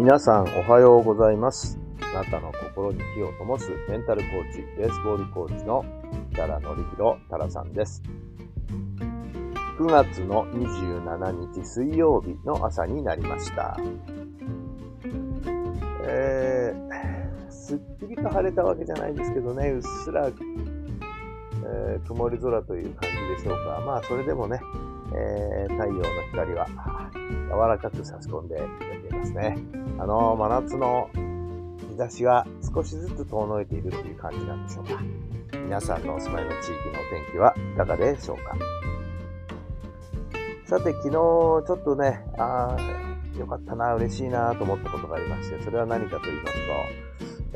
皆さんおはようございます。あなたの心に火を灯すメンタルコーチ、ベースボールコーチのタラのりひろタラさんです。9月の27日水曜日の朝になりました。えー、すっきりと晴れたわけじゃないんですけどね、うっすら、えー曇り空という感じでしょうか。まあ、それでもね、えー太陽の光は柔らかく差し込んでくれてますね。あの、真夏の日差しが少しずつ遠のいているっていう感じなんでしょうか。皆さんのお住まいの地域のお天気はいかがでしょうか。さて、昨日ちょっとね、あーよかったな、嬉しいなと思ったことがありまして、それは何かと言いますと、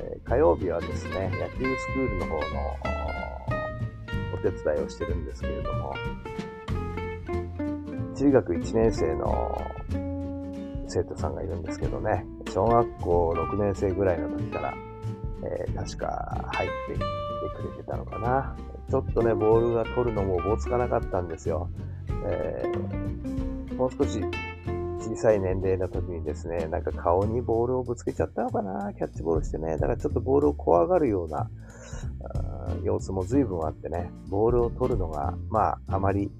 えー火曜日はですね、野球スクールの方のお手伝いをしてるんですけれども、中学1年生の生徒さんがいるんですけどね、小学校6年生ぐらいの時から、えー確か入ってきてくれてたのかな。ちょっとね、ボールが取るのもおぼつかなかったんですよ。えーもう少し小さい年齢の時にですね、なんか顔にボールをぶつけちゃったのかな、キャッチボールしてね。だからちょっとボールを怖がるような様子も随分あってね、ボールを取るのが、まあ、あまり、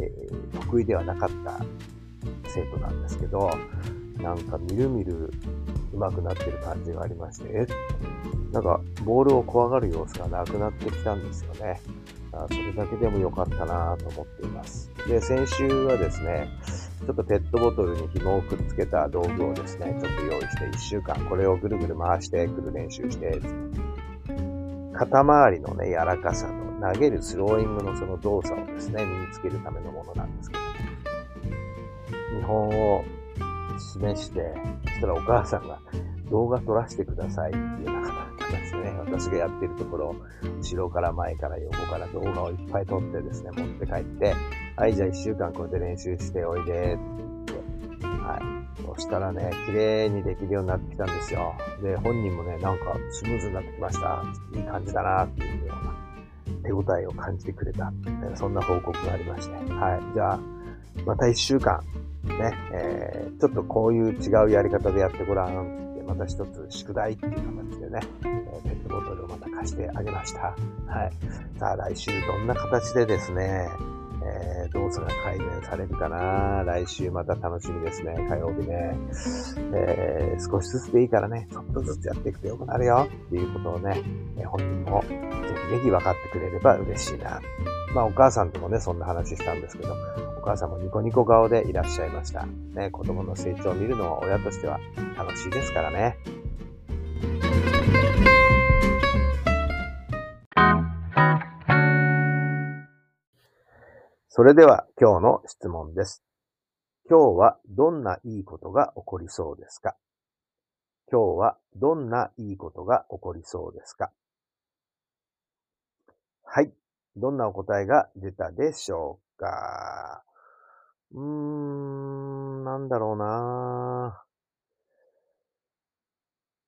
えー得意ではなかった生徒なんですけど、なんかみるみる上手くなってる感じがありまして、え？なんかボールを怖がる様子がなくなってきたんですよね。あそれだけでも良かったなと思っています。で、先週はですね、ちょっとペットボトルに紐をくっつけた道具をですね、ちょっと用意して1週間これをぐるぐる回してくる練習して、肩周りのね、柔らかさの投げるスローイングのその動作をですね、身につけるためのものなんですけど、見本を示して、そしたらお母さんが動画撮らせてくださいっていうような形でね、私がやってるところ、後ろから前から横から動画をいっぱい撮ってですね、持って帰って、はい、じゃあ一週間これで練習しておいでって言って、はい。そしたらね、綺麗にできるようになってきたんですよ。で、本人もね、なんかスムーズになってきました。いい感じだなっていうような手応えを感じてくれた。そんな報告がありまして。はい。じゃあ、また一週間、ね、えー、ちょっとこういう違うやり方でやってごらんって、また一つ宿題っていう形でね、えペットボトルをまた貸してあげました。はい。さあ来週どんな形でですね、えー、動作が改善されるかな来週また楽しみですね、火曜日ね。えー、少しずつでいいからね、ちょっとずつやっていくと良くなるよっていうことをね、え本人もぜひぜひ分かってくれれば嬉しいな。まあお母さんともね、そんな話したんですけど、お母さんもニコニコ顔でいらっしゃいました。ね、子供の成長を見るのは親としては楽しいですからね。それでは今日の質問です。今日はどんないいことが起こりそうですか？今日はどんないいことが起こりそうですか？はい。どんなお答えが出たでしょうか？うーん、なんだろうな。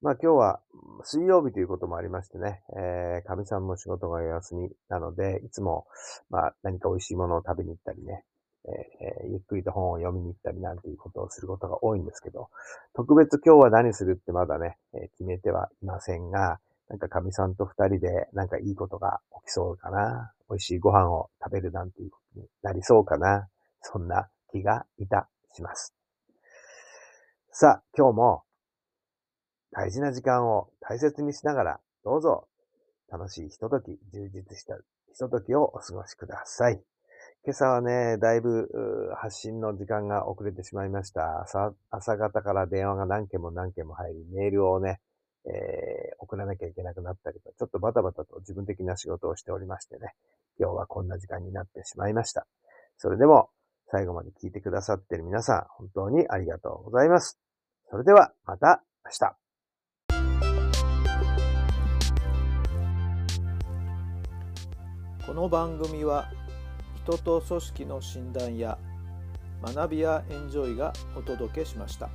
まあ今日は水曜日ということもありましてね、えー、神さんも仕事が休みなので、いつもまあ何か美味しいものを食べに行ったりね、えーゆっくりと本を読みに行ったりなんていうことをすることが多いんですけど、特別今日は何するってまだね、えー決めてはいませんが、なんか神さんと二人でなんかいいことが起きそうかな。美味しいご飯を食べるなんていうことになりそうかな。そんな気がいたします。さあ、今日も大事な時間を大切にしながら、どうぞ楽しいひととき、充実したひとときをお過ごしください。今朝はね、だいぶ発信の時間が遅れてしまいました。朝朝方から電話が何件も何件も入り、メールをね、えー、送らなきゃいけなくなったりと、ちょっとバタバタと自分的な仕事をしておりましてね、今日はこんな時間になってしまいました。それでも、最後まで聞いてくださっている皆さん、本当にありがとうございます。それでは、また明日。この番組は、人と組織の診断や、学びやエンジョイがお届けしました。